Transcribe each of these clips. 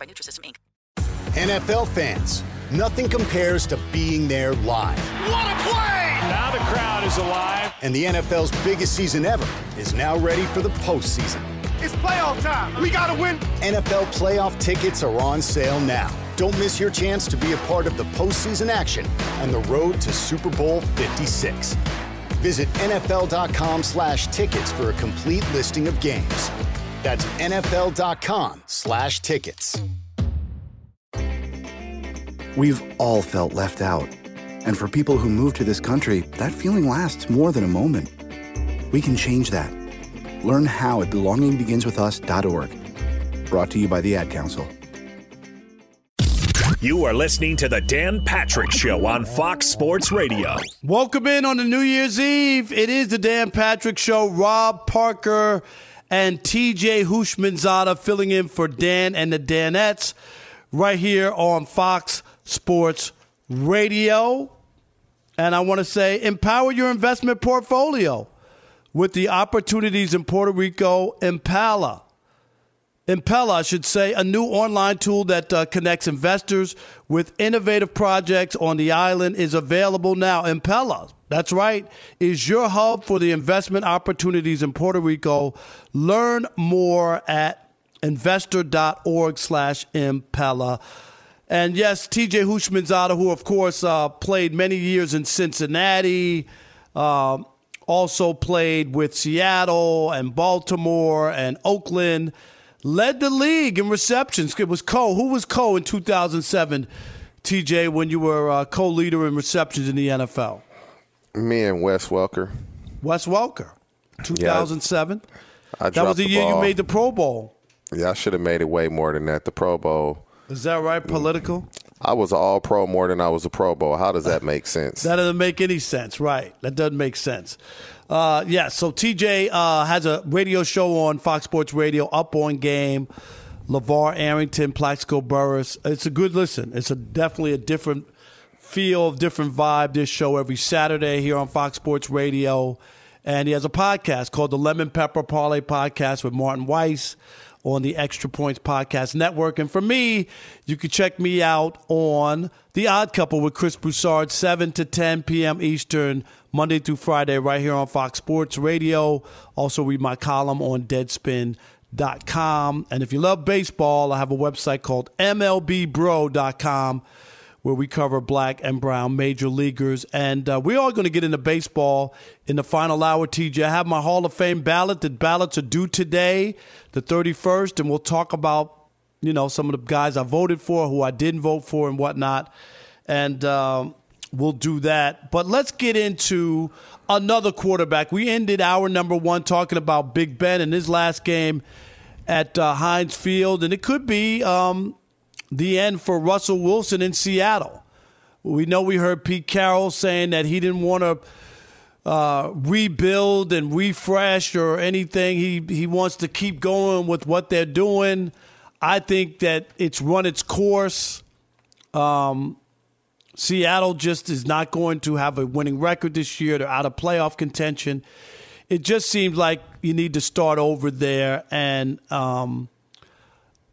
by Nutrisystem, Inc. NFL fans, nothing compares to being there live. What a play! Now the crowd is alive. And the NFL's biggest season ever is now ready for the postseason. It's playoff time. We gotta win. NFL playoff tickets are on sale now. Don't miss your chance to be a part of the postseason action on the road to Super Bowl 56. Visit NFL.com slash tickets for a complete listing of games. That's NFL.com slash tickets. We've all felt left out. And for people who move to this country, that feeling lasts more than a moment. We can change that. Learn how at belongingbeginswithus.org. Brought to you by the Ad Council. You are listening to the Dan Patrick Show on Fox Sports Radio. Welcome in on the New Year's Eve. It is the Dan Patrick Show. Rob Parker and TJ Houshmandzadeh filling in for Dan and the Danettes right here on Fox Sports Radio. And I want to say empower your investment portfolio with the opportunities in Puerto Rico Impala. Impella, I should say, a new online tool that uh, connects investors with innovative projects on the island is available now. Impella, that's right, is your hub for the investment opportunities in Puerto Rico. Learn more at investor.org slash Impella. And yes, TJ Houshmandzadeh, who of course uh, played many years in Cincinnati, uh, also played with Seattle and Baltimore and Oakland, led the league in receptions. It was Co. Who was Co in 2007, TJ, when you were uh, co leader in receptions in the NFL? Me and Wes Welker. Wes Welker, 2007. I, I that was the, the year ball. you made the Pro Bowl. Yeah, I should have made it way more than that. The Pro Bowl. Is that right? Political? I was all pro more than I was a Pro Bowl. How does that make sense? That doesn't make any sense, right? That doesn't make sense. Uh, yeah, so TJ uh, has a radio show on Fox Sports Radio, Up on Game. LaVar Arrington, Plaxico Burress. It's a good listen. It's a definitely a different feel, different vibe. This show every Saturday here on Fox Sports Radio, and he has a podcast called the Lemon Pepper Parlay Podcast with Martin Weiss on the Extra Points Podcast Network. And for me, you can check me out on The Odd Couple with Chris Broussard, 7 to 10 p.m. Eastern, Monday through Friday, right here on Fox Sports Radio. Also, read my column on Deadspin.com. And if you love baseball, I have a website called MLBBro.com where we cover black and brown major leaguers. And uh, we are going to get into baseball in the final hour, TJ. I have my Hall of Fame ballot. The ballots are due today, the 31st, and we'll talk about, you know, some of the guys I voted for, who I didn't vote for, and whatnot. And um, we'll do that. But let's get into another quarterback. We ended hour number one talking about Big Ben in his last game at uh, Heinz Field, and it could be um, the end for Russell Wilson in Seattle. We know we heard Pete Carroll saying that he didn't want to uh, rebuild and refresh or anything. He he wants to keep going with what they're doing. I think that it's run its course. Um, Seattle just is not going to have a winning record this year. They're out of playoff contention. It just seems like you need to start over there. And um,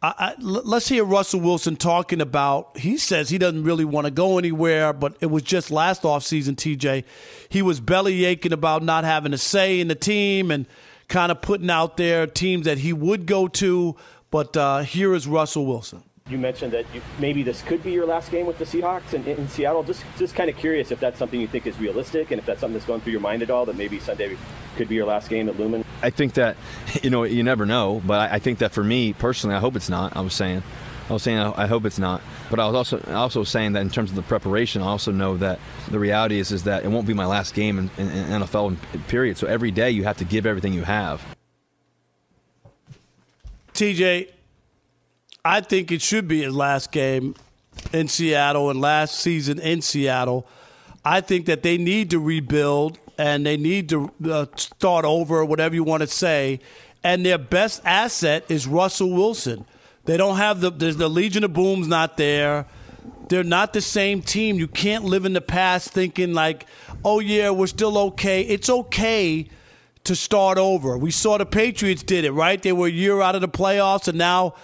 I, I, let's hear Russell Wilson talking about. He says he doesn't really want to go anywhere, but it was just last offseason, TJ. He was belly aching about not having a say in the team and kind of putting out there teams that he would go to. But uh, here is Russell Wilson. You mentioned that you, maybe this could be your last game with the Seahawks in, in, Seattle. Just, just kind of curious if that's something you think is realistic, and if that's something that's going through your mind at all. That maybe Sunday could be your last game at Lumen. I think that, you know, you never know, but I think that for me personally, I hope it's not. I was saying, I was saying, I hope it's not. But I was also also saying that in terms of the preparation, I also know that the reality is is that it won't be my last game in, in, in NFL period. So every day you have to give everything you have. TJ, I think it should be his last game in Seattle and last season in Seattle. I think that they need to rebuild and they need to uh, start over, whatever you want to say. And their best asset is Russell Wilson. They don't have the the Legion of Boom's not there. They're not the same team. You can't live in the past thinking like, oh yeah, we're still okay. It's okay to start over. We saw the Patriots did it, right? They were a year out of the playoffs and now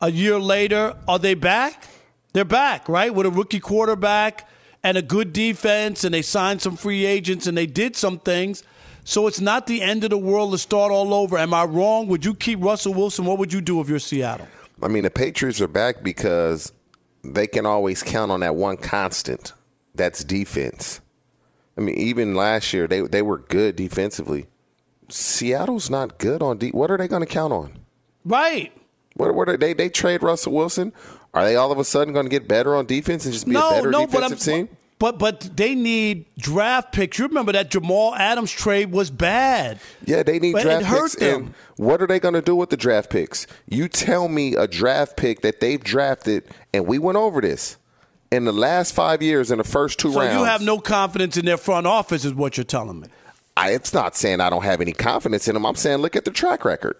a year later, are they back? They're back, right? With a rookie quarterback and a good defense, and they signed some free agents and they did some things. So it's not the end of the world to start all over. Am I wrong? Would you keep Russell Wilson? What would you do if you're Seattle? I mean, the Patriots are back because they can always count on that one constant. That's defense. I mean, even last year they they were good defensively. Seattle's not good on deep. What are they going to count on? Right. What, what are they? They trade Russell Wilson. Are they all of a sudden going to get better on defense and just be no, a better no, defensive but team? But but they need draft picks. You remember that Jamal Adams trade was bad. Yeah, they need but draft it hurt picks. them. And what are they going to do with the draft picks? You tell me a draft pick that they've drafted, and we went over this in the last five years in the first two so rounds. you have no confidence in their front office, is what you're telling me. I, it's not saying I don't have any confidence in them. I'm saying look at the track record.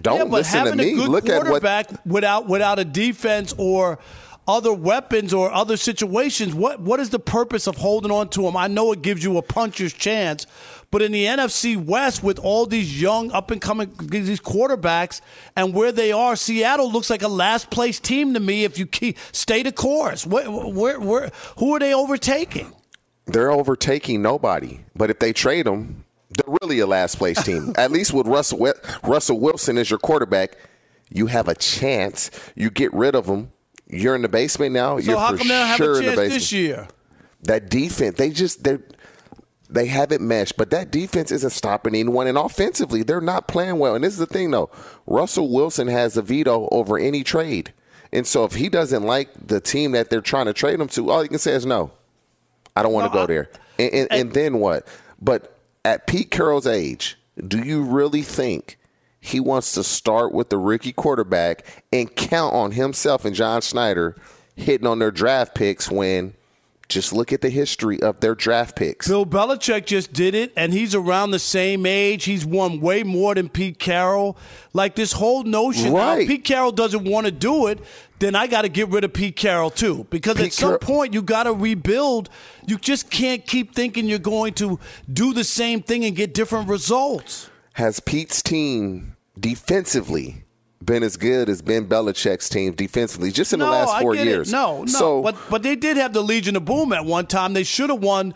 Don't yeah, but listen having to me. A good look at what quarterback without without a defense or other weapons or other situations. What what is the purpose of holding on to him? I know it gives you a puncher's chance, But in the NFC West, with all these young up and coming these quarterbacks and where they are, Seattle looks like a last place team to me. If you keep, stay the course, where, where, where, who are they overtaking? They're overtaking nobody. But if they trade them, they're really a last place team. At least with Russell Russell Wilson as your quarterback, you have a chance. You get rid of him. You're in the basement now. So You're how for come they don't have sure a in the chance basement. this year? That defense, they just they they haven't meshed, but that defense isn't stopping anyone. And offensively, they're not playing well. And this is the thing, though: Russell Wilson has a veto over any trade. And so, if he doesn't like the team that they're trying to trade him to, all he can say is no. I don't want to No, go there. And, and, and then what? But at Pete Carroll's age, do you really think he wants to start with the rookie quarterback and count on himself and John Schneider hitting on their draft picks when just look at the history of their draft picks? Bill Belichick just did it, and he's around the same age. He's won way more than Pete Carroll. Like this whole notion, Right. Pete Carroll doesn't want to do it, then I got to get rid of Pete Carroll too. Because at some Carroll- point, you got to rebuild. You just can't keep thinking you're going to do the same thing and get different results. Has Pete's team defensively been as good as Ben Belichick's team defensively just in the last four I get years? It. No, no. So, but but they did have the Legion of Boom at one time. They should have won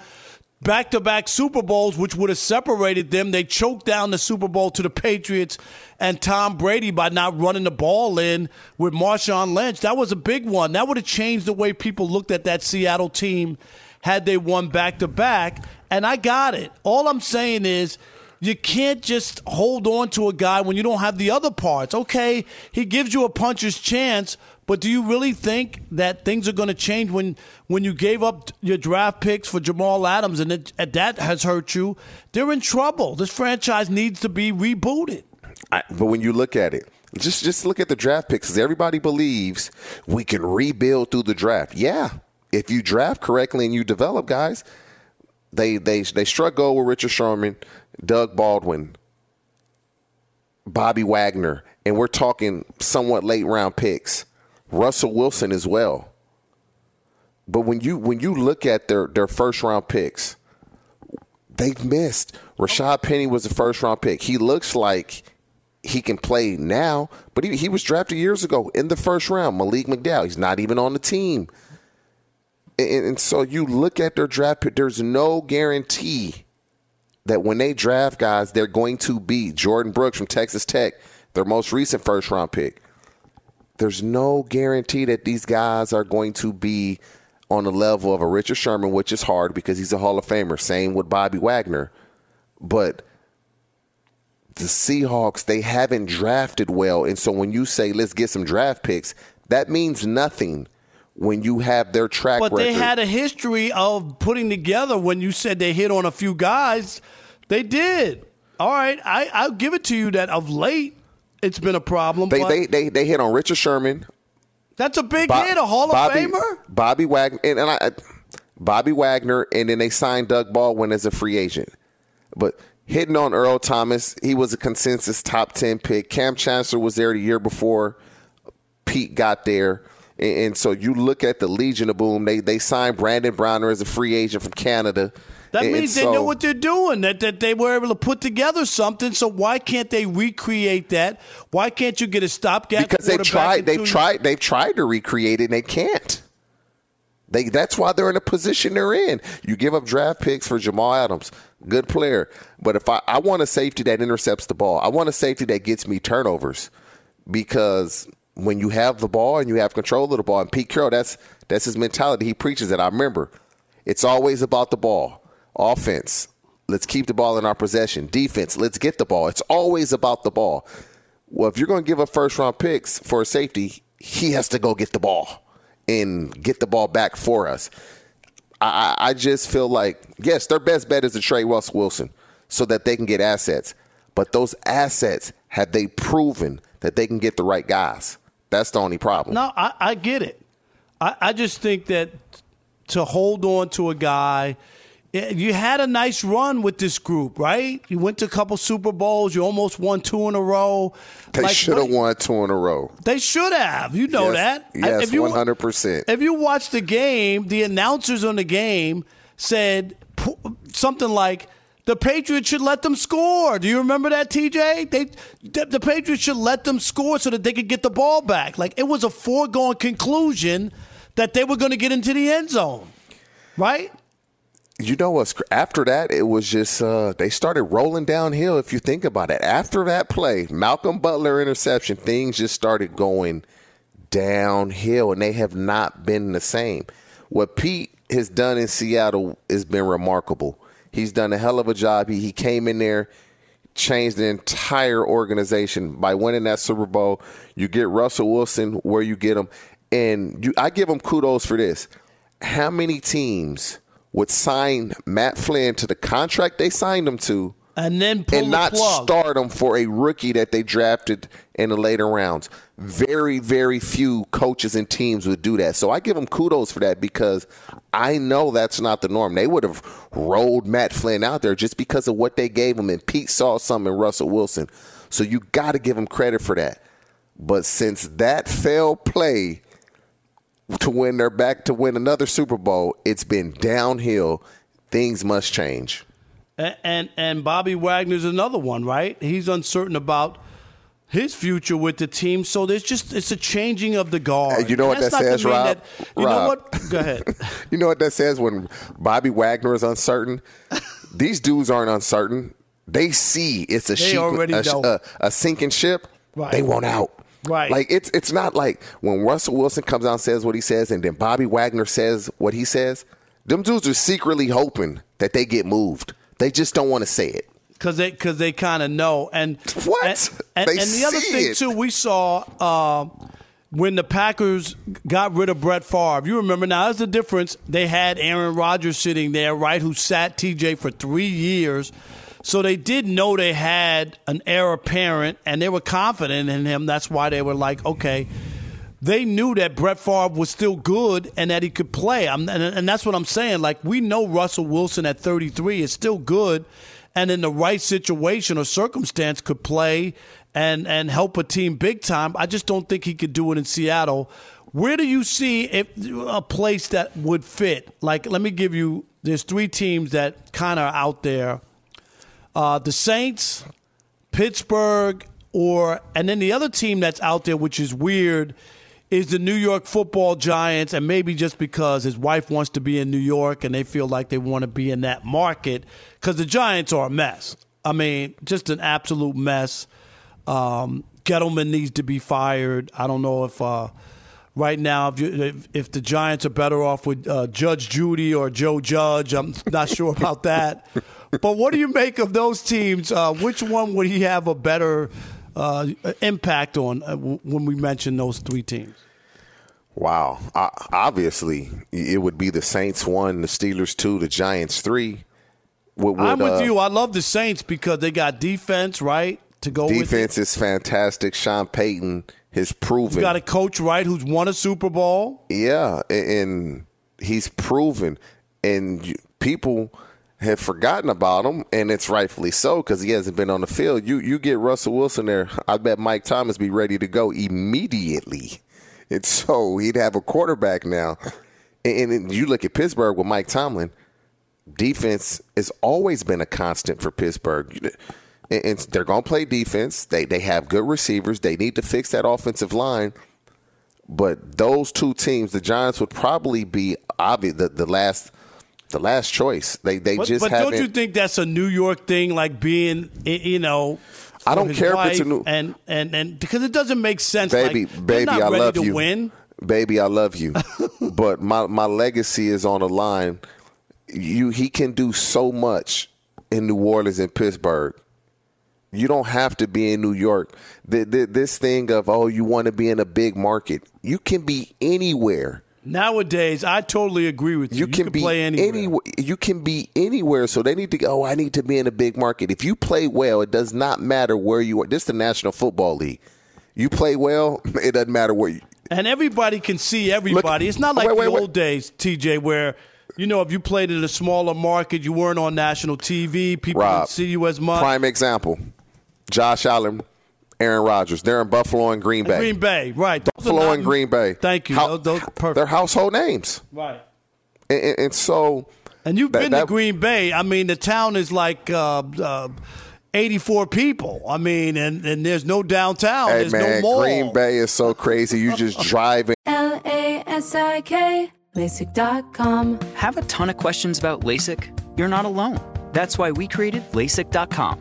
back to back Super Bowls, which would have separated them. They choked down the Super Bowl to the Patriots and Tom Brady by not running the ball in with Marshawn Lynch. That was a big one. That would have changed the way people looked at that Seattle team had they won back to back. And I got it. All I'm saying is you can't just hold on to a guy when you don't have the other parts. Okay, he gives you a puncher's chance, but do you really think that things are going to change when when you gave up your draft picks for Jamal Adams and it, that has hurt you? They're in trouble. This franchise needs to be rebooted. I, but when you look at it, just just look at the draft picks. everybody believes we can rebuild through the draft. Yeah, if you draft correctly and you develop guys, they they they struck gold with Richard Sherman, Doug Baldwin, Bobby Wagner, and we're talking somewhat late round picks. Russell Wilson as well. But when you when you look at their their first round picks, they've missed. Rashaad Penny was the first round pick. He looks like he can play now, but he, he was drafted years ago in the first round. Malik McDowell, he's not even on the team. And, and so you look at their draft pick, there's no guarantee that when they draft guys, they're going to be Jordyn Brooks from Texas Tech, their most recent first round pick. There's no guarantee that these guys are going to be on the level of a Richard Sherman, which is hard because he's a Hall of Famer. Same with Bobby Wagner. But the Seahawks, they haven't drafted well. And so when you say, let's get some draft picks, that means nothing when you have their track But record. they had a history of putting together. When you said they hit on a few guys, they did. All right, I, I'll give it to you that of late it's been a problem. they, but they, they, they hit on Richard Sherman, that's a big hit, a Hall Bobby, of Famer. Bobby Wagner, and, and I, Bobby Wagner, and then they signed Doug Baldwin as a free agent. But hitting on Earl Thomas, he was a consensus top ten pick. Kam Chancellor was there the year before Pete got there. And, and so you look at the Legion of Boom. They they signed Brandon Browner as a free agent from Canada. That And- means they know what they're doing. That that they were able to put together something. So why can't they recreate that? Why can't you get a stopgap? because they've tried they've tried they've tried to recreate it and they can't they that's why they're in the position they're in you give up draft picks for jamal adams good player but if i, I want a safety that intercepts the ball i want a safety that gets me turnovers because when you have the ball and you have control of the ball and pete carroll that's that's his mentality he preaches it i remember it's always about the ball offense let's keep the ball in our possession defense let's get the ball it's always about the ball well, if you're going to give up first round picks for a safety, he has to go get the ball and get the ball back for us. I I just feel like, yes, their best bet is to trade Russ Wilson so that they can get assets. But those assets, have they proven that they can get the right guys? That's the only problem. No, I, I get it. I, I just think that to hold on to a guy, eh, you had a nice run with this group, right? You went to a couple Super Bowls. You almost won two in a row. They Like, should have won two in a row. They should have. You know Yes, that. Yes, If you- one hundred percent. If you watch the game, the announcers on the game said something like, the Patriots should let them score. Do you remember that, TJ? They the, the Patriots should let them score so that they could get the ball back. Like it was a foregone conclusion that they were going to get into the end zone, right? you know what's after that it was just uh, they started rolling downhill if you think about it after that play malcolm butler interception things just started going downhill and they have not been the same what pete has done in seattle has been remarkable he's done a hell of a job. He, he came in there changed the entire organization. By winning that super bowl you get russell wilson where you get him. And you, i give him kudos for this. How many teams would sign Matt Flynn to the contract they signed him to, and then and not start him for a rookie that they drafted in the later rounds. Very, very few coaches and teams would do that. So I give them kudos for that because I know that's not the norm. They would have rolled Matt Flynn out there just because of what they gave him, and Pete saw something in Russell Wilson. So you got to give him credit for that. But since that failed play to win they're back to win another Super Bowl, it's been downhill. Things must change. And, and and Bobby Wagner's another one, right? He's uncertain about his future with the team. So there's just it's a changing of the guard. You know what that says, Rob? that- you Rob. know what? Go ahead. you know what that says when Bobby Wagner is uncertain? These dudes aren't uncertain. They see it's a sheep, a, a, a sinking ship. Right. They want out. Right. Like it's it's not like when Russell Wilson comes out and says what he says, and then Bobby Wagner says what he says. Them dudes are secretly hoping that they get moved. They just don't want to say it. because they because they kind of know. And What? And, and, and the other thing it. too, we saw uh, when the Packers got rid of Brett Favre. You remember now? That's the difference. They had Aaron Rodgers sitting there, right, who sat TJ for three years. So they did know they had an heir apparent, and they were confident in him. That's why they were like, okay. They knew that Brett Favre was still good and that he could play. I'm, and, and that's what I'm saying. Like we know Russell Wilson at 33 is still good, and in the right situation or circumstance could play and and help a team big time. I just don't think he could do it in Seattle. Where do you see if a place that would fit? Like, let me give you. There's three teams that kind of out there: uh, the Saints, Pittsburgh, or and then the other team that's out there, which is weird, is the New York Football Giants. And maybe just because his wife wants to be in New York and they feel like they want to be in that market, because the Giants are a mess. I mean, just an absolute mess. Um, Gettleman needs to be fired. I don't know if uh, right now if, you, if, if the Giants are better off with uh, Judge Judy or Joe Judge. I'm not sure about that. But what do you make of those teams? Uh, which one would he have a better uh, impact on uh, w- when we mention those three teams? Wow. Obviously, it would be the Saints one, the Steelers two, the Giants three. Would- I'm with uh, you. I love the Saints because they got defense, right? To go with. Defense is fantastic. Sean Payton has proven. You got a coach, right, who's won a Super Bowl. Yeah, and he's proven, and people have forgotten about him, and it's rightfully so because he hasn't been on the field. You you get Russell Wilson there, I bet Mike Thomas be ready to go immediately. And so he'd have a quarterback now. And, and you look at Pittsburgh with Mike Tomlin, defense has always been a constant for Pittsburgh. And and they're going to play defense. They they have good receivers. They need to fix that offensive line. But those two teams, the Giants would probably be obvious the, the last the last choice. They they But, just but don't you think that's a New York thing, like being, you know? I don't care if it's a new- and and and because it doesn't make sense. baby, like, baby, I love to you. Win. Baby, I love you. but my my legacy is on the line. You he can do so much in New Orleans and Pittsburgh. You don't have to be in New York. The, the, this thing of oh, you want to be in a big market. You can be anywhere. Nowadays, I totally agree with you. You can, be play anywhere. anywhere. You can be anywhere. So they need to go. Oh, I need to be in a big market. If you play well, it does not matter where you are. This is the National Football League. You play well, it doesn't matter where you. And everybody can see everybody. it's not oh, like wait, wait, the wait. old days, TJ, where you know if you played in a smaller market, you weren't on national TV. People Rob, didn't see you as much. Prime example: Josh Allen, Aaron Rodgers. They're in Buffalo and Green Bay. Green Bay, right? Those Buffalo not- and Green Bay. Thank you. How- Those- those- perfect. They're household names. Right. And, and- and so And you've That- been that- to Green Bay. I mean, the town is like uh, uh, 84 people. I mean, and, and there's no downtown. Hey there's man, no mall. Green Bay is so crazy. You just drive in. L A S I K, LASIK.com. Have a ton of questions about LASIK? You're not alone. That's why we created LASIK.com.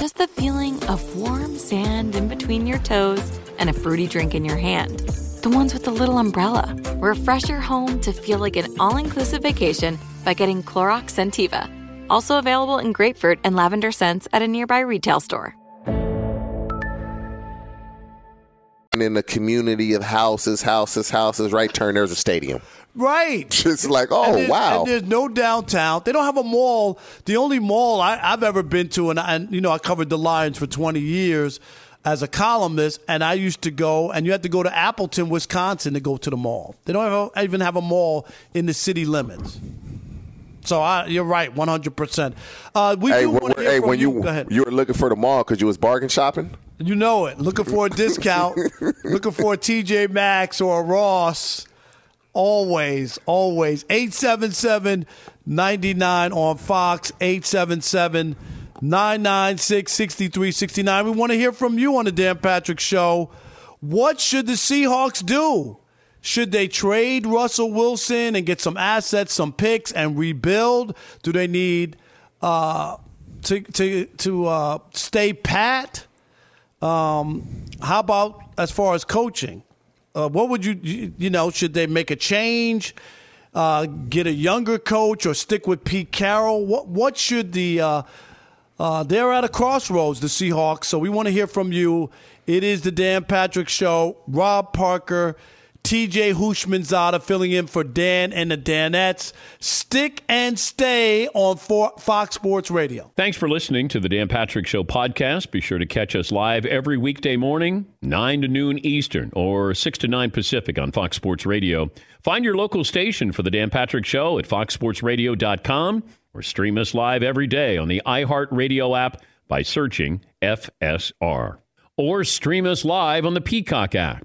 just the feeling of warm sand in between your toes and a fruity drink in your hand. The ones with the little umbrella. Refresh your home to feel like an all inclusive vacation by getting Clorox Sentiva. Also available in grapefruit and lavender scents at a nearby retail store. In a community of houses, houses, houses, right turn, there's a stadium. Right. Just like, oh, And wow. And there's no downtown. They don't have a mall. The only mall I, I've ever been to, and, I, and you know, I covered the Lions for 20 years as a columnist, and I used to go, and you had to go to Appleton, Wisconsin to go to the mall. They don't have, even have a mall in the city limits. So I, you're right, 100%. Uh, we hey, do when, want to hear hey, when you, Go ahead. you were looking for the mall because you was bargain shopping? You know it. Looking for a discount, looking for a TJ Maxx or a Ross. Always, always. 877 99 on Fox, 877 996 6369. We want to hear from you on the Dan Patrick Show. What should the Seahawks do? Should they trade Russell Wilson and get some assets, some picks, and rebuild? Do they need uh, to to to uh, stay pat? Um, how about as far as coaching? Uh, what would you, you know? Should they make a change? Uh, get a younger coach or stick with Pete Carroll? What what should the uh, uh, they're at a crossroads, the Seahawks. So we want to hear from you. It is the Dan Patrick Show. Rob Parker, TJ Houshmandzadeh filling in for Dan and the Danettes. Stick and stay on Fox Sports Radio. Thanks for listening to the Dan Patrick Show podcast. Be sure to catch us live every weekday morning, 9 to noon Eastern or 6 to 9 Pacific on Fox Sports Radio. Find your local station for the Dan Patrick Show at foxsportsradio.com or stream us live every day on the iHeartRadio app by searching FSR. Or stream us live on the Peacock app.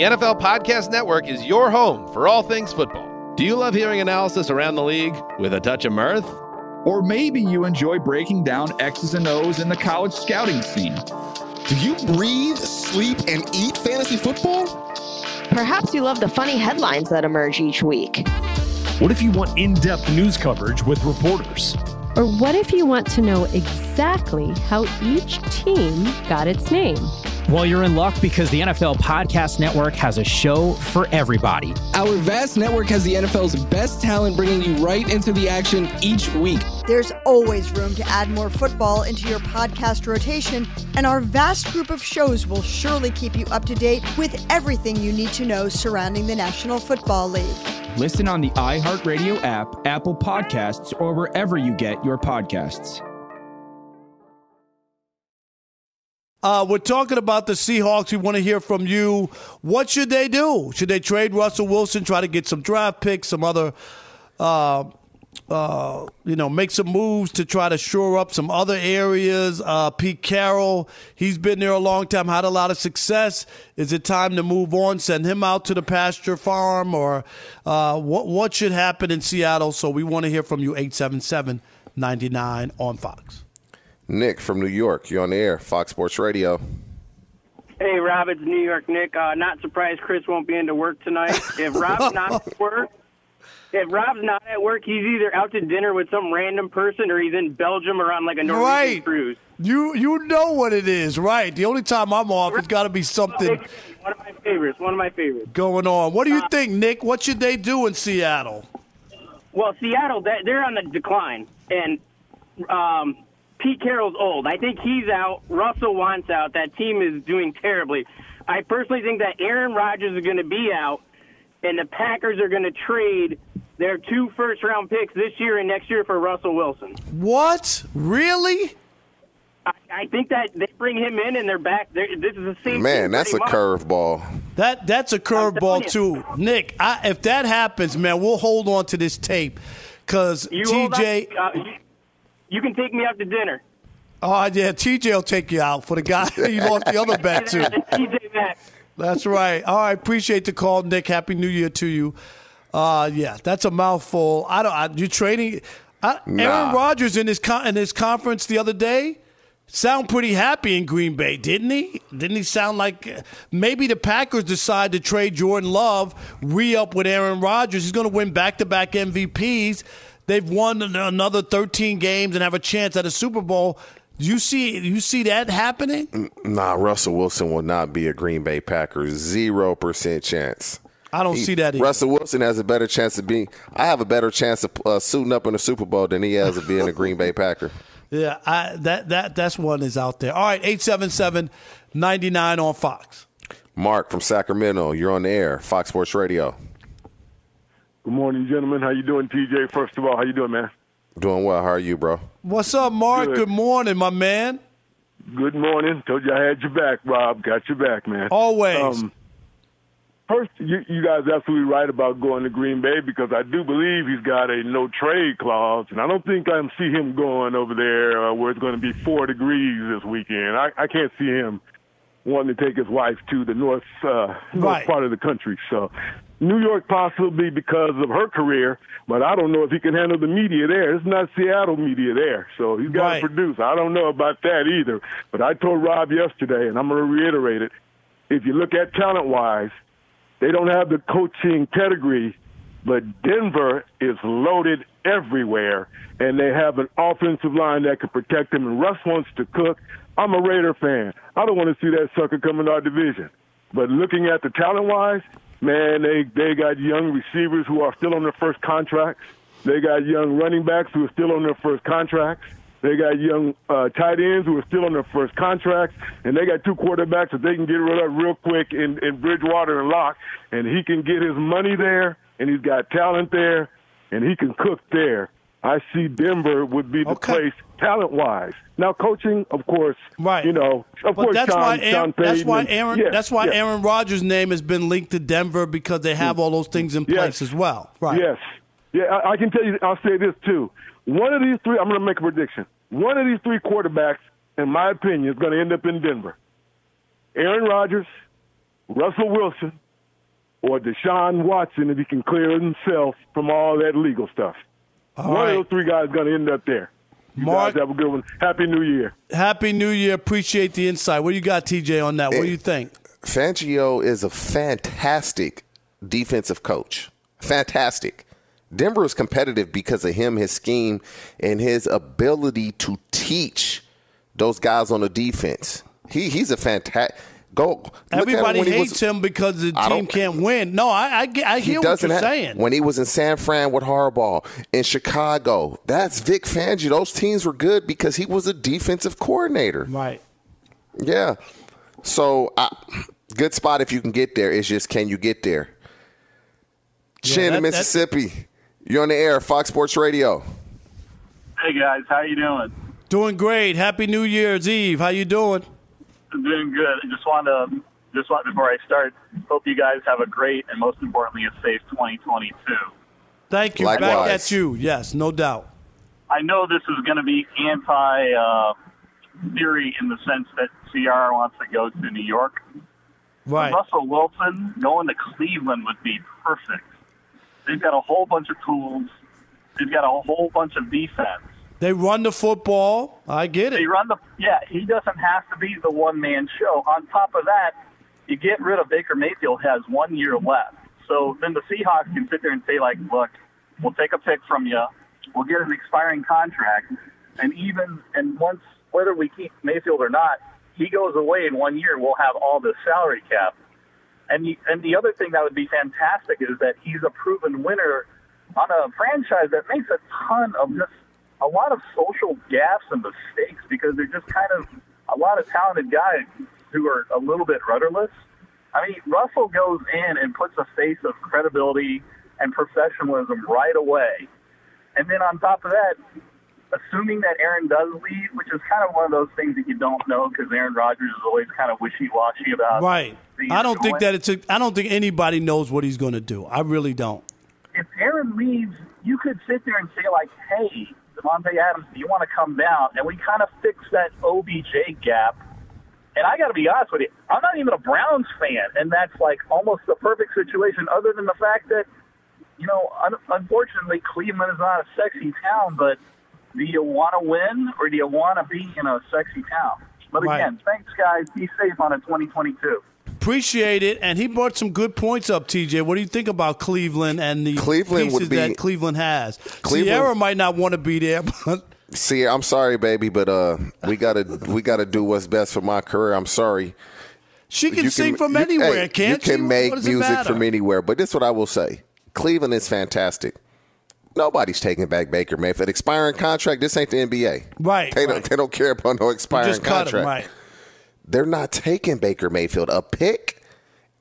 The NFL Podcast Network is your home for all things football. Do you love hearing analysis around the league with a touch of mirth? Or maybe you enjoy breaking down X's and O's in the college scouting scene. Do you breathe, sleep, and eat fantasy football? Perhaps you love the funny headlines that emerge each week. What if you want in depth news coverage with reporters? Or what if you want to know exactly how each team got its name? Well, you're in luck because the NFL Podcast Network has a show for everybody. Our vast network has the NFL's best talent bringing you right into the action each week. There's always room to add more football into your podcast rotation, and our vast group of shows will surely keep you up to date with everything you need to know surrounding the National Football League. Listen on the iHeartRadio app, Apple Podcasts, or wherever you get your podcasts. Uh, we're talking about the Seahawks. We want to hear from you. What should they do? Should they trade Russell Wilson, try to get some draft picks, some other, uh, uh, you know, make some moves to try to shore up some other areas? Uh, Pete Carroll, he's been there a long time, had a lot of success. Is it time to move on, send him out to the pasture farm, or uh, what, what should happen in Seattle? So we want to hear from you, 877 99 on Fox. Nick from New York, you're on the air, Fox Sports Radio. Hey, Rob, it's New York Nick. Uh, not surprised Chris won't be into work tonight. If Rob's not at work, if Rob's not at work, he's either out to dinner with some random person or he's in Belgium or on like a Norwegian right. cruise. You you know what it is, right? The only time I'm off, it's got to be something One of my favorites. One of my favorites. going on. What do you think, Nick? What should they do in Seattle? Well, Seattle, they- they're on the decline, and um, Pete Carroll's old. I think he's out. Russell wants out. That team is doing terribly. I personally think that Aaron Rodgers is going to be out, and the Packers are going to trade their two first round picks this year and next year for Russell Wilson. What? Really? I, I think that they bring him in and they're back. They're, this is the same. Man, team that's a curveball. That that's a curveball too, Nick. I, if that happens, man, we'll hold on to this tape because You hold TJ. Up, you, you can take me out to dinner. Oh yeah, TJ will take you out for the guy you lost the other bet to. TJ Maxx. That's right. All right, appreciate the call, Nick. Happy New Year to you. Uh, yeah, that's a mouthful. I don't. I, you training? I, Nah. Aaron Rodgers in his con, in his conference the other day sound pretty happy in Green Bay, didn't he? Didn't he sound like uh, maybe the Packers decide to trade Jordan Love, re up with Aaron Rodgers? He's going to win back to back MVPs. They've won another 13 games and have a chance at a Super Bowl. Do you see you see that happening? Nah, Russell Wilson will not be a Green Bay Packers. Zero percent chance. I don't see that either. Russell Wilson has a better chance of being. I have a better chance of uh, suiting up in a Super Bowl than he has of being a Green Bay Packer. Yeah, I, that that that's one is out there. All right, 877-99 on Fox. Mark from Sacramento, you're on the air, Fox Sports Radio. Good morning, gentlemen. How you doing, TJ? First of all, how you doing, man? Doing well. How are you, bro? What's up, Mark? Good. Good, morning, my man. Good morning. Told you I had your back, Rob. Got your back, man. Always. Um, first, you, you guys are absolutely right about going to Green Bay because I do believe he's got a no trade clause, and I don't think I am see him going over there uh, where it's going to be four degrees this weekend. I, I can't see him wanting to take his wife to the north uh, north Right. part of the country. So New York possibly because of her career, but I don't know if he can handle the media there. It's not Seattle media there, so he's got Right. to produce. I don't know about that either. But I told Rob yesterday, and I'm going to reiterate it. If you look at talent wise, they don't have the coaching pedigree, but Denver is loaded everywhere, and they have an offensive line that can protect them. And Russ wants to cook. I'm a Raider fan. I don't want to see that sucker come in our division. But looking at the talent wise, man, they they got young receivers who are still on their first contracts. They got young running backs who are still on their first contracts. They got young uh, tight ends who are still on their first contracts, and they got two quarterbacks that they can get rid of real quick in, in Bridgewater and Lock, and he can get his money there, and he's got talent there, and he can cook there. I see Denver would be the place talent wise. Now coaching, of course, right? You know, of But course, that's Sean, why Aaron, that's why and- Aaron yeah, that's why yeah. Aaron Rodgers' name has been linked to Denver because they have mm. all those things in place as well. Right. Yes. Yeah, I, I can tell you. I'll say this too. One of these three, I'm going to make a prediction. One of these three quarterbacks, in my opinion, is going to end up in Denver. Aaron Rodgers, Russell Wilson, or Deshaun Watson if he can clear himself from all that legal stuff. All One right. of those three guys is going to end up there. You Mark- guys have a good one. Happy New Year. Happy New Year. Appreciate the insight. What do you got, TJ, on that? What do you think? Fangio is a fantastic defensive coach. Fantastic. Denver is competitive because of him, his scheme, and his ability to teach those guys on the defense. He he's a fantastic. Go. look at him Everybody he hates was- him because the team can't win. No, I I, get- I he hear what doesn't you're have, saying. When he was in San Fran with Harbaugh in Chicago, that's Vic Fangio. Those teams were good because he was a defensive coordinator. Right. Yeah. So, uh, good spot if you can get there. It's just can you get there? Yeah, Shannon, that- that- Mississippi. You're on the air, Fox Sports Radio. Hey guys, how you doing? Doing great. Happy New Year's Eve. How you doing? I'm doing good. I just want to just want before I start, hope you guys have a great and most importantly a safe 2022. Thank you. Back Likewise. at you. Yes, no doubt. I know this is going to be anti uh, theory in the sense that Ciara wants to go to New York. Right. Russell Wilson going to Cleveland would be perfect. They've got a whole bunch of tools. They've got a whole bunch of defense. They run the football. I get it. They run the yeah. He doesn't have to be the one man show. On top of that, you get rid of Baker Mayfield has one year left. So then the Seahawks can sit there and say like, look, we'll take a pick from you. We'll get an expiring contract, and even and once whether we keep Mayfield or not, he goes away in one year. We'll have all this salary cap. And the, and the other thing that would be fantastic is that he's a proven winner on a franchise that makes a ton of just a lot of social gaps and mistakes because they're just kind of a lot of talented guys who are a little bit rudderless. I mean, Russell goes in and puts a face of credibility and professionalism right away. And then on top of that, assuming that Aaron does leave, which is kind of one of those things that you don't know because Aaron Rodgers is always kind of wishy-washy about. Right. I don't think that it's. A, I don't think anybody knows what he's going to do. I really don't. if Aaron leaves, you could sit there and say like, "Hey, Davante Adams, do you want to come down?" And we kind of fix that OBJ gap. And I got to be honest with you, I'm not even a Browns fan, and that's like almost the perfect situation. Other than the fact that, you know, un- unfortunately, Cleveland is not a sexy town. But do you want to win or do you want to be in a sexy town? But Right. again, thanks guys. Be safe on a 2022. Appreciate it, and he brought some good points up. TJ, what do you think about Cleveland and the Cleveland would pieces be- that Cleveland has? Cleveland- Ciara might not want to be there, but See, I'm sorry, baby, but uh, we gotta we gotta do what's best for my career. I'm sorry. She can You sing from anywhere, hey, can't you? she? can make does it music from anywhere, but this is what I will say: Cleveland is fantastic. Nobody's taking back Baker Mayfield. Expiring contract. This ain't the NBA. Right. They don't. They don't care about no expiring just cut contract. him, right? They're not taking Baker Mayfield. A pick.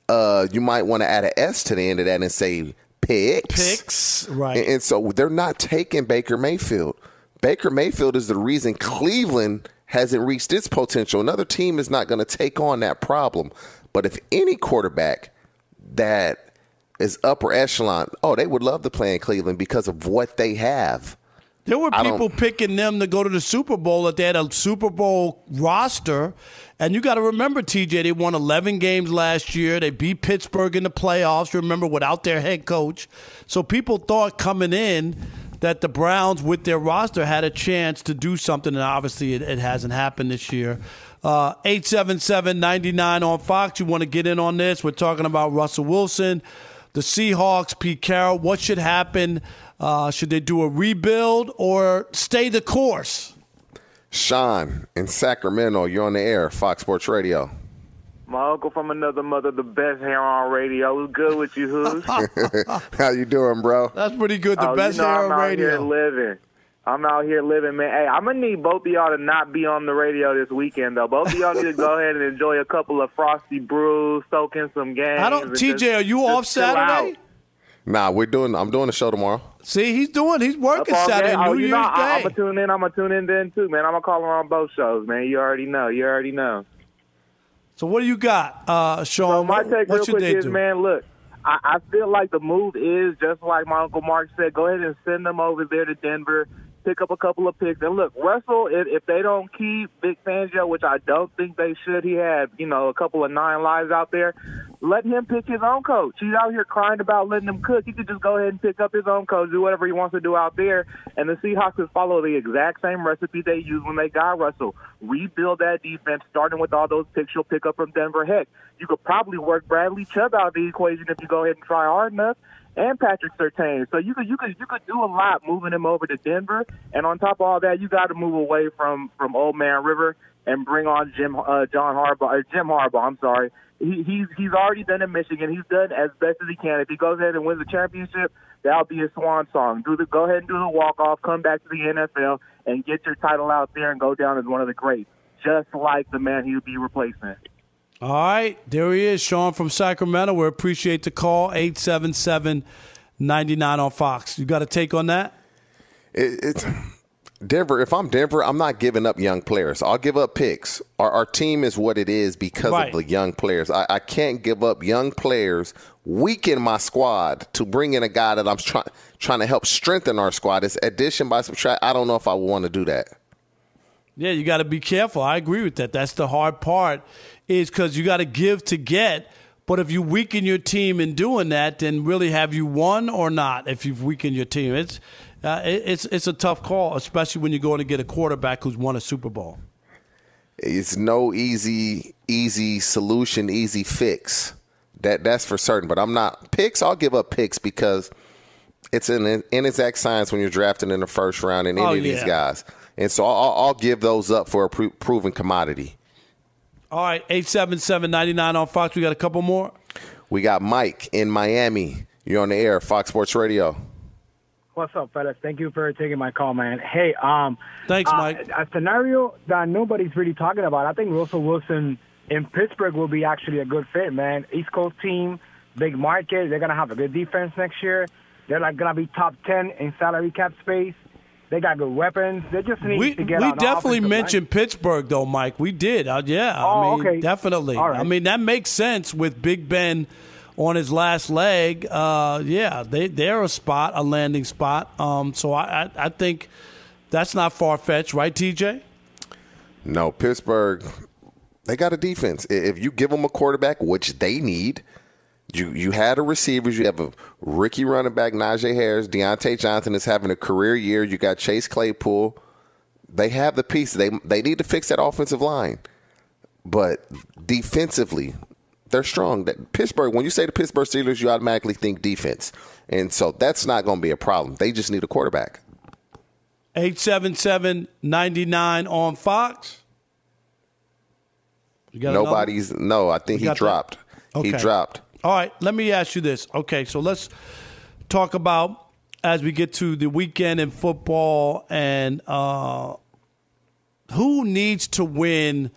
Uh, you might want to add an S to the end of that and say picks. Picks, right. And, and so they're not taking Baker Mayfield. Baker Mayfield is the reason Cleveland hasn't reached its potential. Another team is not going to take on that problem. But if any quarterback that is upper echelon, oh, they would love to play in Cleveland because of what they have. There were people picking them to go to the Super Bowl if they had a Super Bowl roster. And you got to remember, TJ, they won 11 games last year. They beat Pittsburgh in the playoffs, remember, without their head coach. So people thought coming in that the Browns, with their roster, had a chance to do something. And obviously, it, it hasn't happened this year. Uh, 99 on Fox. You want to get in on this? We're talking about Russell Wilson, the Seahawks, Pete Carroll. What should happen? Uh, should they do a rebuild or stay the course? Sean in Sacramento, you're on the air, Fox Sports Radio. My uncle from another mother, the best hair on radio. What's good with you, who's? How you doing, bro? That's pretty good. The oh, best you know hair I'm on out radio. Here living. I'm out here living, man. Hey, I'm gonna need both of y'all to not be on the radio this weekend, though. Both of y'all need to go ahead and enjoy a couple of frosty brews, soak in some games. I don't. TJ, just- are you just off chill out. Saturday? Nah, we're doing. I'm doing a show tomorrow. See, he's doing. He's working Up Saturday, day? Oh, New you Year's know, I, I'm gonna tune in. I'm gonna tune in then too, man. I'm gonna call him on both shows, man. You already know. You already know. So what do you got, uh, Sean? So my what take what real should quick they is, do? man, look, I, I feel like the move is just like my uncle Mark said. Go ahead and send them over there to Denver, pick up a couple of picks, and look, Russell. If, if they don't keep Vic Fangio, which I don't think they should, he had you know a couple of nine lives out there. Let him pick his own coach. He's out here crying about letting him cook. He could just go ahead and pick up his own coach, do whatever he wants to do out there. And the Seahawks would follow the exact same recipe they used when they got Russell. Rebuild that defense, starting with all those picks you'll pick up from Denver. Heck, you could probably work Bradley Chubb out of the equation if you go ahead and try hard enough. And Patrick Surtain, so you could you could you could do a lot moving him over to Denver, and on top of all that, you got to move away from from Old Man River and bring on Jim uh, John Harbaugh or Jim Harbaugh. I'm sorry, he, he's he's already done in Michigan. He's done as best as he can. If he goes ahead and wins the championship, that'll be his swan song. Do the go ahead and do the walk off, come back to the NFL, and get your title out there and go down as one of the greats, just like the man he would be replacing. All right, there he is, Sean from Sacramento. We appreciate the call. 877 99 on Fox. You got a take on that? It, it's Denver. If I'm Denver, I'm not giving up young players. I'll give up picks. Our, our team is what it is because Right. of the young players. I, I can't give up young players, weaken my squad to bring in a guy that I'm trying trying to help strengthen our squad. It's addition by subtract. I don't know if I would want to do that. Yeah, you got to be careful. I agree with that. That's the hard part, is because you got to give to get. But if you weaken your team in doing that, then really have you won or not? If you've weakened your team, it's uh, it- it's it's a tough call, especially when you're going to get a quarterback who's won a Super Bowl. It's no easy easy solution, easy fix. That that's for certain. But I'm not picks. I'll give up picks because it's an inexact science when you're drafting in the first round in any Oh, of these guys. And so I'll, I'll give those up for a pro- proven commodity. All right, eight seven seven ninety nine on Fox. We got a couple more. We got Mike in Miami. You're on the air, Fox Sports Radio. What's up, fellas? Thank you for taking my call, man. Hey, um, Thanks, uh, Mike. A scenario that nobody's really talking about. I think Russell Wilson in Pittsburgh will be actually a good fit, man. East Coast team, big market. They're gonna have a good defense next year. They're like gonna be top ten in salary cap space. They got good weapons. They just need We, to get we on the definitely offensive line. mentioned Pittsburgh, though, Mike. We did. Uh, yeah, Oh, I mean, okay. definitely. All right. I mean, that makes sense with Big Ben on his last leg. Uh, yeah, they they're a spot, a landing spot. Um, so I, I I think that's not far fetched, right, TJ? No, Pittsburgh, they got a defense. If you give them a quarterback, which they need, you you had a receivers. You have a rookie running back, Najee Harris. Diontae Johnson is having a career year. You got Chase Claypool. They have the pieces. They they need to fix that offensive line, but defensively, they're strong. That Pittsburgh. When you say the Pittsburgh Steelers, you automatically think defense, and so that's not going to be a problem. They just need a quarterback. 877-99 on Fox. You got another? Nobody's no. I think he dropped. He dropped. All right, let me ask you this. Okay, so let's talk about as we get to the weekend in football and uh, who needs to win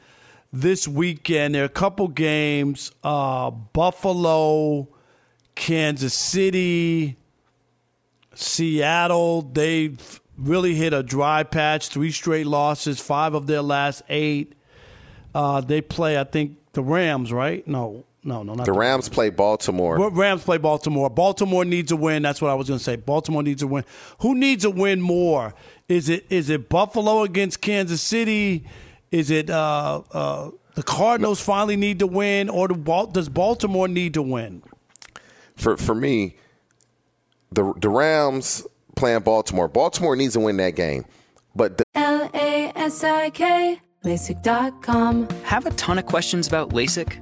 this weekend. There are a couple games: uh, Buffalo, Kansas City, Seattle. They've really hit a dry patch. Three straight losses, five of their last eight. Uh, they play, I think, the Rams, right? No, no, no, not The Rams play Baltimore. Well, Rams play Baltimore. Baltimore needs a win. That's what I was going to say. Baltimore needs a win. Who needs a win more? Is it is it Buffalo against Kansas City? Is it uh, uh, the Cardinals finally need to win, or do Bal- does Baltimore need to win? For for me, the the Rams playing Baltimore. Baltimore needs to win that game. But the, L A S I K, LASIK.com. Have a ton of questions about LASIK?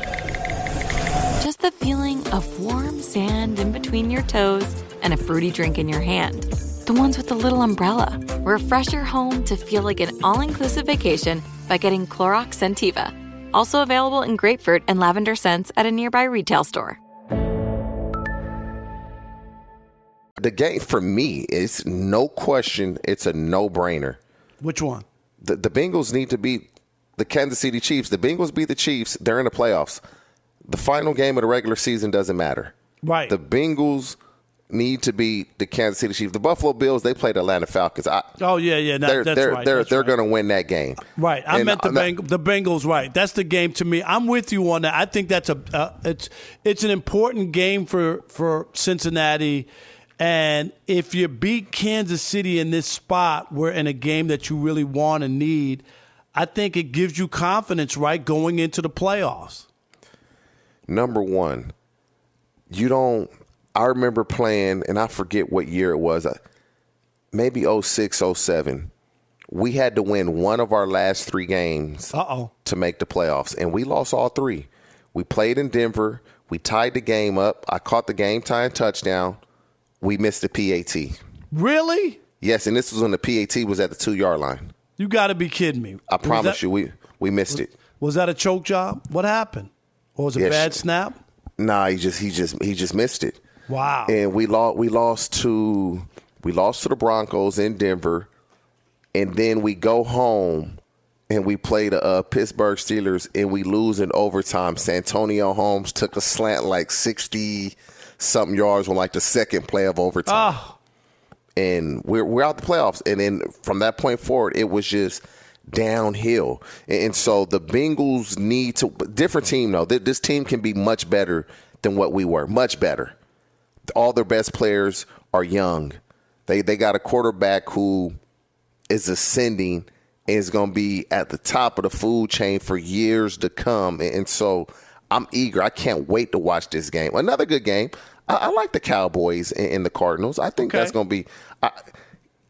just the feeling of warm sand in between your toes and a fruity drink in your hand. The ones with the little umbrella. Refresh your home to feel like an all inclusive vacation by getting Clorox Scentiva. Also available in grapefruit and lavender scents at a nearby retail store. the game for me is no question. It's a no brainer. Which one? The, the Bengals need to beat the Kansas City Chiefs. The Bengals beat the Chiefs. They're in the playoffs. The final game of the regular season doesn't matter. Right. The Bengals need to beat the Kansas City Chiefs. The Buffalo Bills, they played the Atlanta Falcons. I, Oh yeah, yeah, that, they're that's they're right. they're that's they're right. going to win that game. Right, I And meant the Beng- the Bengals. Right, that's the game to me. I'm with you on that. I think that's a uh, it's it's an important game for for Cincinnati, and if you beat Kansas City in this spot, we're in a game that you really want and need. I think it gives you confidence, right, going into the playoffs. Number one, you don't. I remember playing, and I forget what year it was. uh, Maybe 06, 07. We had to win one of our last three games Uh-oh. to make the playoffs, and we lost all three. We played in Denver. We tied the game up. I caught the game tying touchdown. We missed the PAT. Really? Yes, and this was when the PAT was at the two yard line. You got to be kidding me. I Was promise that- you, we we missed it. Was that a choke job? What happened? Or was it a bad snap? Nah, he just he just he just missed it. Wow. And we lost we lost to we lost to the Broncos in Denver, and then we go home and we play the uh, Pittsburgh Steelers and we lose in overtime. Santonio Holmes took a slant like 60 something yards on like the second play of overtime. Oh. And we're, we're out the playoffs. And then from that point forward, it was just downhill. And, so the Bengals need to, different team though. This team can be much better than what we were, much better. All their best players are young. They, they got a quarterback who is ascending and is going to be at the top of the food chain for years to come. And so I'm eager. I can't wait to watch this game. Another good game. I, I like the Cowboys and, and, the Cardinals. I think Okay. that's going to be uh,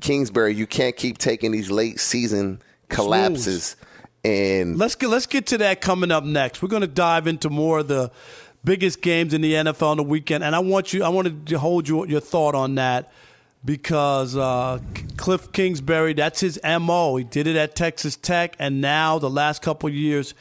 Kingsbury. You can't keep taking these late season collapses. And Let's get let's get to that coming up next. We're going to dive into more of the biggest games in the NFL on the weekend, and I want you I wanted to hold your your thought on that because uh, Cliff Kingsbury that's his mo. He did it at Texas Tech, and now the last couple years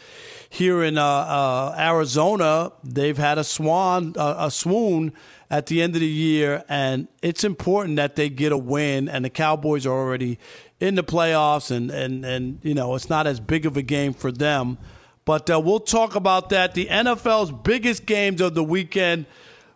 here in uh, uh, Arizona, they've had a swan uh, a swoon at the end of the year, and it's important that they get a win. And the Cowboys are already in the playoffs, and and and you know it's not as big of a game for them. But uh, we'll talk about that. The NFL's biggest games of the weekend.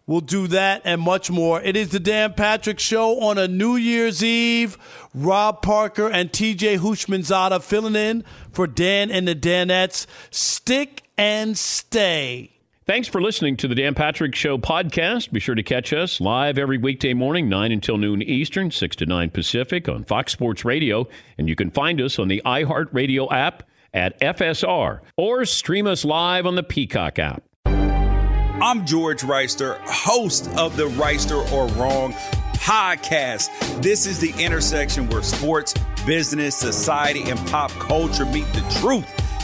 We'll do that and much more. It is the Dan Patrick Show on a New Year's Eve. Rob Parker and TJ Houshmandzadeh filling in for Dan and the Danettes. Stick and stay. Thanks for listening to the Dan Patrick Show podcast. Be sure to catch us live every weekday morning, 9 until noon Eastern, 6 to 9 Pacific on Fox Sports Radio. And you can find us on the iHeartRadio app at FSR or stream us live on the Peacock app. I'm George Reister, host of the Reister or Wrong podcast. This is the intersection where sports, business, society, and pop culture meet the truth.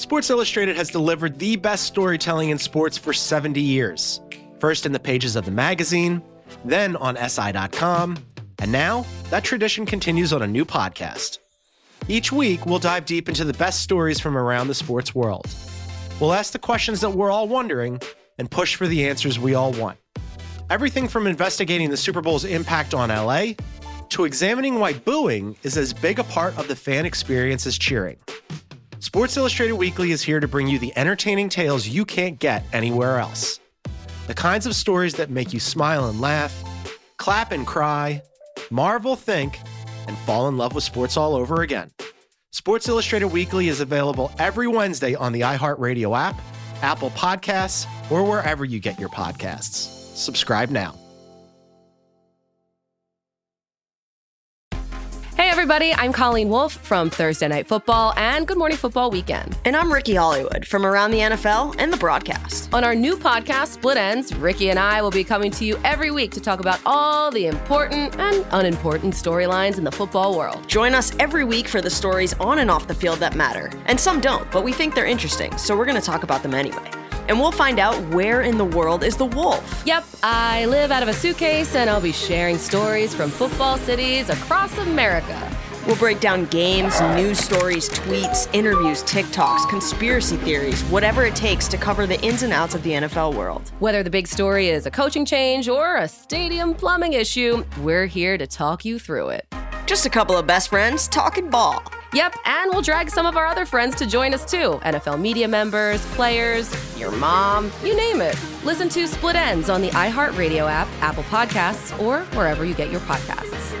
Sports Illustrated has delivered the best storytelling in sports for 70 years. First in the pages of the magazine, then on SI.com, and now that tradition continues on a new podcast. Each week, we'll dive deep into the best stories from around the sports world. We'll ask the questions that we're all wondering and push for the answers we all want. Everything from investigating the Super Bowl's impact on LA to examining why booing is as big a part of the fan experience as cheering. Sports Illustrated Weekly is here to bring you the entertaining tales you can't get anywhere else. The kinds of stories that make you smile and laugh, clap and cry, marvel, think, and fall in love with sports all over again. Sports Illustrated Weekly is available every Wednesday on the iHeartRadio app, Apple Podcasts, or wherever you get your podcasts. Subscribe now. Everybody, I'm Colleen Wolfe from Thursday Night Football and Good Morning Football Weekend. And I'm Ricky Hollywood from Around the NFL and the broadcast. On our new podcast, Split Ends, Ricky and I will be coming to you every week to talk about all the important and unimportant storylines in the football world. Join us every week for the stories on and off the field that matter. And some don't, but we think they're interesting, so we're going to talk about them anyway. And we'll find out where in the world is the wolf. Yep, I live out of a suitcase and I'll be sharing stories from football cities across America. We'll break down games, news stories, tweets, interviews, TikToks, conspiracy theories, whatever it takes to cover the ins and outs of the NFL world. Whether the big story is a coaching change or a stadium plumbing issue, we're here to talk you through it. Just a couple of best friends talking ball. Yep, and we'll drag some of our other friends to join us too NFL media members, players, your mom, you name it. Listen to Split Ends on the iHeartRadio app, Apple Podcasts, or wherever you get your podcasts.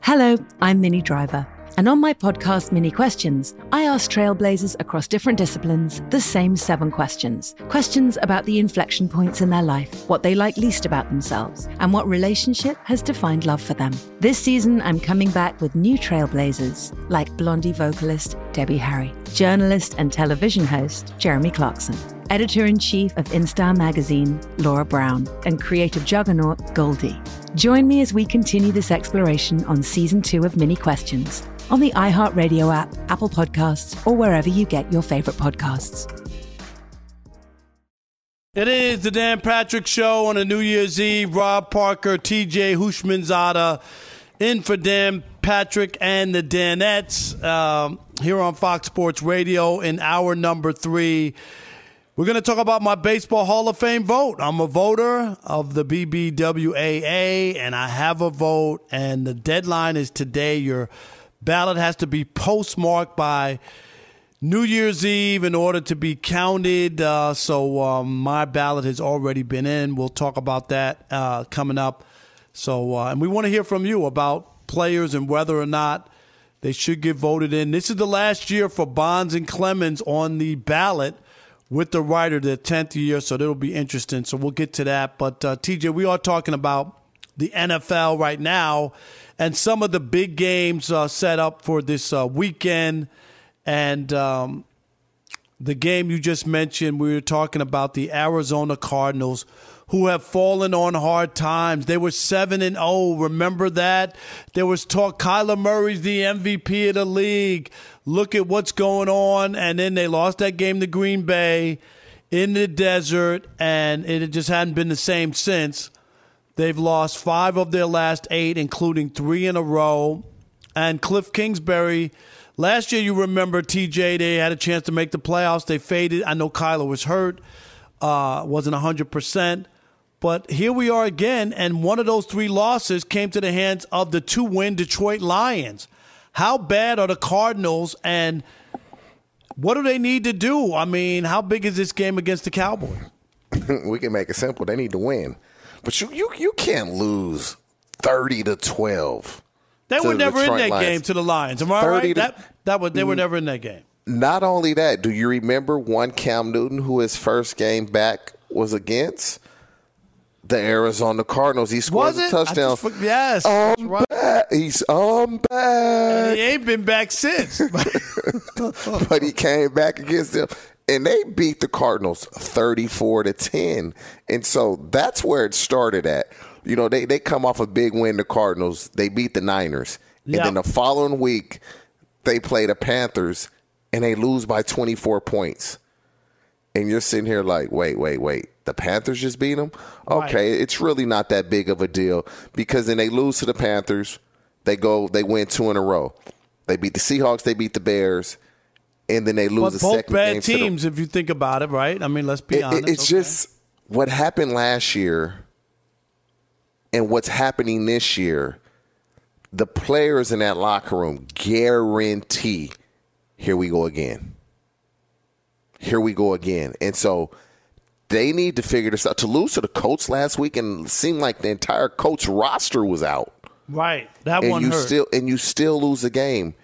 Hello, I'm Minnie Driver. And on my podcast, Minnie Questions, I ask trailblazers across different disciplines the same seven questions. Questions about the inflection points in their life, what they like least about themselves, and what relationship has defined love for them. This season, I'm coming back with new trailblazers like Blondie vocalist Debbie Harry, journalist and television host Jeremy Clarkson, editor in chief of InStyle magazine, Laura Brown, and creative juggernaut, Goldie. Join me as we continue this exploration on season two of Minnie Questions on the iHeartRadio app, Apple Podcasts, or wherever you get your favorite podcasts. It is the Dan Patrick Show on a New Year's Eve. Rob Parker, TJ Houshmandzadeh, in for Dan Patrick and the Danettes um, here on Fox Sports Radio in hour number three. We're going to talk about my Baseball Hall of Fame vote. I'm a voter of the BBWAA, and I have a vote, and the deadline is today. Your ballot has to be postmarked by New Year's Eve in order to be counted. Uh, so um, my ballot has already been in. We'll talk about that uh, coming up. So, uh, and we want to hear from you about players and whether or not they should get voted in. This is the last year for Bonds and Clemens on the ballot with the writer, the 10th year. So that'll be interesting. So we'll get to that. But uh, TJ, we are talking about the NFL right now and some of the big games uh, set up for this uh, weekend. And um, the game you just mentioned, we were talking about the Arizona Cardinals who have fallen on hard times. They were 7 and 0. Remember that? There was talk Kyler Murray's the MVP of the league. Look at what's going on. And then they lost that game to Green Bay in the desert, and it just hadn't been the same since. They've lost five of their last eight, including three in a row. And Cliff Kingsbury Last year, you remember TJ, they had a chance to make the playoffs. They faded. I know Kyler was hurt, uh, wasn't 100%. But here we are again, and one of those three losses came to the hands of the two win Detroit Lions. How bad are the Cardinals, and what do they need to do? I mean, how big is this game against the Cowboys? we can make it simple. They need to win. But you, you, you can't lose 30 to 12. They were the never in that Lions. game to the Lions. Am I right? to- that that was they were mm. never in that game. Not only that, do you remember one Cam Newton who his first game back was against the Arizona Cardinals? He scores a touchdown. just yes. I'm right. back. He's I'm back. And he ain't been back since. but he came back against them and they beat the Cardinals 34 to 10. And so that's where it started at. You know, they, they come off a big win, the Cardinals. They beat the Niners. Yep. And then the following week, they play the Panthers and they lose by 24 points. And you're sitting here like, wait, wait, wait. The Panthers just beat them? Okay, it's really not that big of a deal because then they lose to the Panthers. They go, they win two in a row. They beat the Seahawks, they beat the Bears, and then they lose but the second game bad the- teams, if you think about it, right? I mean, let's be it- honest. it's just what happened last year and what's happening this year. The players in that locker room guarantee, here we go again. Here we go again. And so they need to figure this out. To lose to the Colts last week and it seemed like the entire Colts roster was out right. That and one you hurt. still and you still lose the game.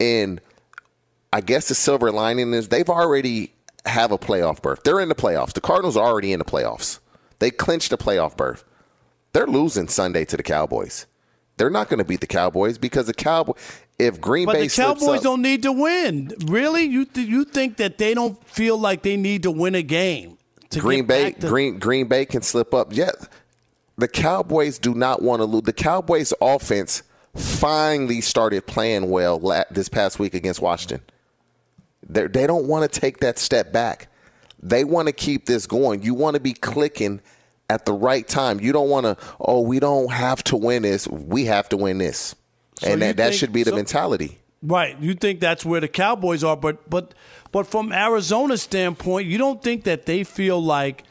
And I guess the silver lining is they've already have a playoff berth. They're in the playoffs. The Cardinals are already in the playoffs. They clinched the playoff berth. They're losing Sunday to the Cowboys. They're not going to beat the Cowboys because the Cowboy. If Green but Bay the Cowboys up- don't need to win. Really? You th- you think that they don't feel like they need to win a game? Green Bay, to- Green Green Bay can slip up. Yeah, the Cowboys do not want to lose. The Cowboys' offense finally started playing well la- this past week against Washington. They're, they don't want to take that step back. They want to keep this going. You want to be clicking at the right time. You don't want to. Oh, we don't have to win this. We have to win this, So and that, that should be the so- mentality. Right. You think that's where the Cowboys are, but but but from Arizona's standpoint, you don't think that they feel like,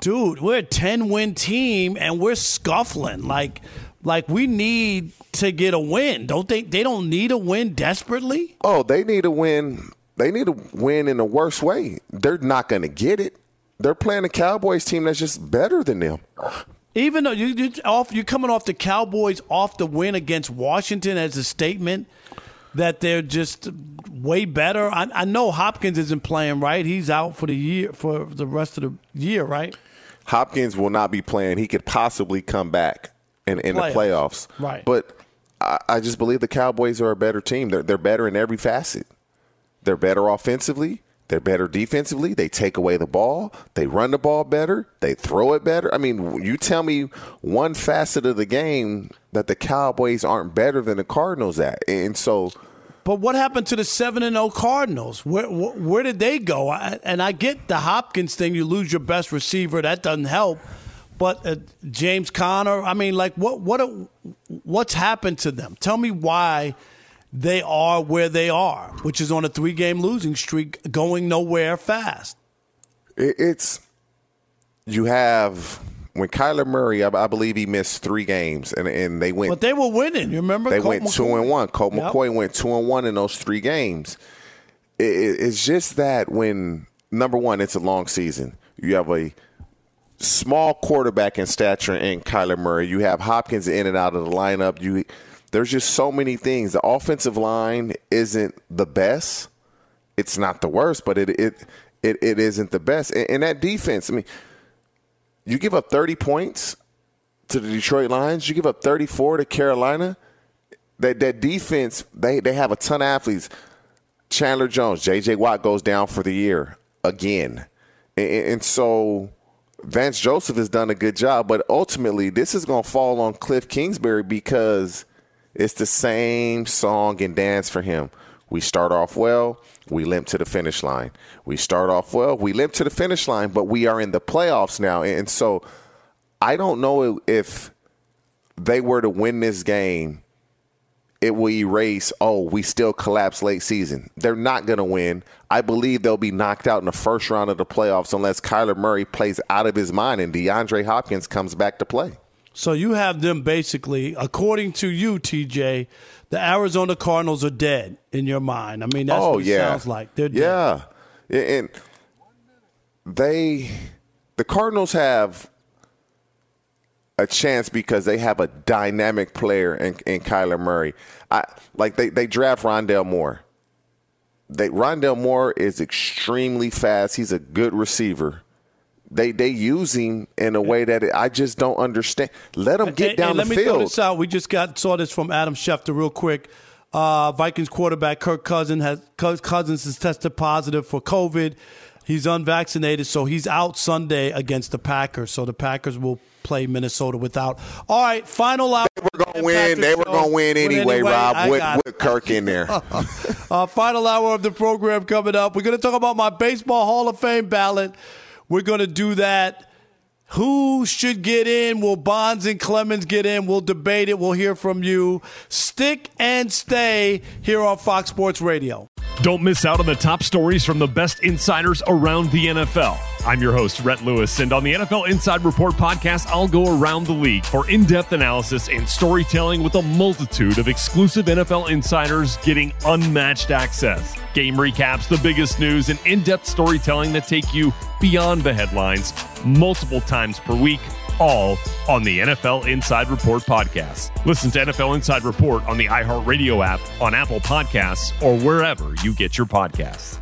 dude, we're a ten win team and we're scuffling. Like like we need to get a win. Don't they they don't need a win desperately? Oh, they need to win. They need to win in the worst way. They're not going to get it. They're playing a Cowboys team that's just better than them. Even though you you off you're coming off the Cowboys off the win against Washington as a statement that they're just way better. I, I know Hopkins isn't playing right. He's out for the year for the rest of the year, right? Hopkins will not be playing. He could possibly come back in, in the Playoffs. playoffs. Right. But I, I just believe the Cowboys are a better team. They're, they're better in every facet. They're better offensively. They're better defensively. They take away the ball. They run the ball better. They throw it better. I mean, you tell me one facet of the game that the Cowboys aren't better than the Cardinals at. And so. But what happened to the seven and zero Cardinals? Where, where where did they go? I, and I get the Hopkins thing. You lose your best receiver. That doesn't help. But uh, James Conner. I mean, like what what what's happened to them? Tell me why they are where they are, which is on a three game losing streak, going nowhere fast. It's you have when Kyler Murray, I, I, believe he missed three games, and and they went. But they were winning. You remember? They Colt went McCoy. two and one. Colt Yep. McCoy went two and one in those three games. It, it- it's just that when number one, it's a long season. You have a small quarterback in stature in Kyler Murray. You have Hopkins in and out of the lineup. You there's just so many things. The offensive line isn't the best. It's not the worst, but it it it, it isn't the best. And, and that defense, I mean, you give up 30 points to the Detroit Lions. You give up 34 to Carolina. That that defense, they they have a ton of athletes. Chandler Jones, J.J. Watt goes down for the year again, and, and so Vance Joseph has done a good job. But ultimately, this is going to fall on Cliff Kingsbury because it's the same song and dance for him. We start off well, we limp to the finish line. We start off well, we limp to the finish line, but we are in the playoffs now. And so I don't know if they were to win this game, it will erase, oh, we still collapse late season. They're not going to win. I believe they'll be knocked out in the first round of the playoffs unless Kyler Murray plays out of his mind and DeAndre Hopkins comes back to play. So you have them basically, according to you, TJ, the Arizona Cardinals are dead in your mind. I mean, that's oh, what it yeah. sounds like. They're dead. Yeah. And they, the Cardinals have a chance because they have a dynamic player in, in Kyler Murray. I like they, they draft Rondale Moore. They Rondale Moore is extremely fast. He's a good receiver. They they use him in a way that I just don't understand. Let him get Hey, down hey, let the me field. throw this out. We just got saw this from Adam Schefter real quick. Uh, Vikings quarterback Kirk Cousins has Cousins has tested positive for COVID. He's unvaccinated, so he's out Sunday against the Packers. So the Packers will play Minnesota without. All right, final hour. They were gonna win. They were gonna win anyway, Rob, with, with Kirk in there. uh, final hour of the program coming up. We're going to talk about my baseball Hall of Fame ballot. We're going to do that. Who should get in? Will Bonds and Clemens get in? We'll debate it. We'll hear from you. Stick and stay here on Fox Sports Radio. Don't miss out on the top stories from the best insiders around the NFL. I'm your host, Rhett Lewis, and on the NFL Inside Report podcast, I'll go around the league for in depth analysis and storytelling with a multitude of exclusive NFL insiders getting unmatched access. Game recaps, the biggest news, and in depth storytelling that take you beyond the headlines multiple times per week all on the NFL Inside Report podcast. Listen to NFL Inside Report on the iHeartRadio app, on Apple Podcasts, or wherever you get your podcasts.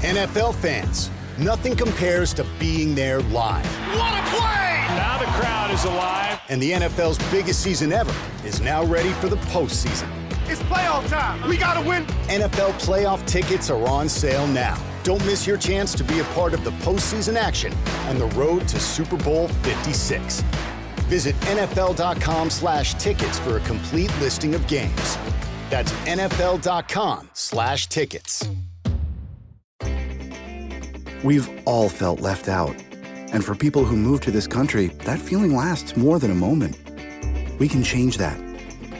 NFL fans, nothing compares to being there live. What a play! Now the crowd is alive. And the NFL's biggest season ever is now ready for the postseason. It's playoff time. We gotta win. NFL playoff tickets are on sale now. Don't miss your chance to be a part of the postseason action and the road to Super Bowl 56. Visit NFL.com slash tickets for a complete listing of games. That's NFL.com slash tickets. We've all felt left out. And for people who move to this country, that feeling lasts more than a moment. We can change that.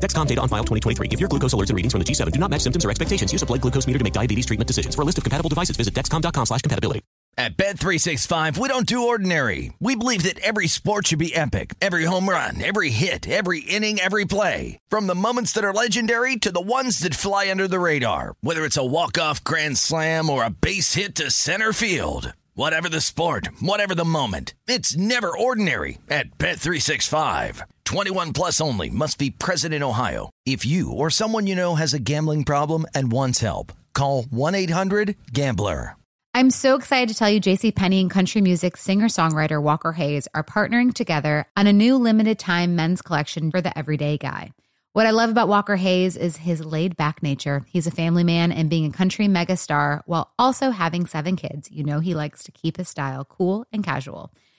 Dexcom data on file 2023. If your glucose alerts and readings from the G7 do not match symptoms or expectations, use a blood glucose meter to make diabetes treatment decisions. For a list of compatible devices, visit dexcom.com slash compatibility. At Bet365, we don't do ordinary. We believe that every sport should be epic. Every home run, every hit, every inning, every play. From the moments that are legendary to the ones that fly under the radar. Whether it's a walk-off grand slam or a base hit to center field. Whatever the sport, whatever the moment. It's never ordinary at Bet365. 21 plus only must be present in Ohio. If you or someone you know has a gambling problem and wants help, call 1-800-GAMBLER. I'm so excited to tell you JC Penney and country music singer-songwriter Walker Hayes are partnering together on a new limited time men's collection for the everyday guy. What I love about Walker Hayes is his laid back nature. He's a family man and being a country megastar while also having seven kids. You know he likes to keep his style cool and casual.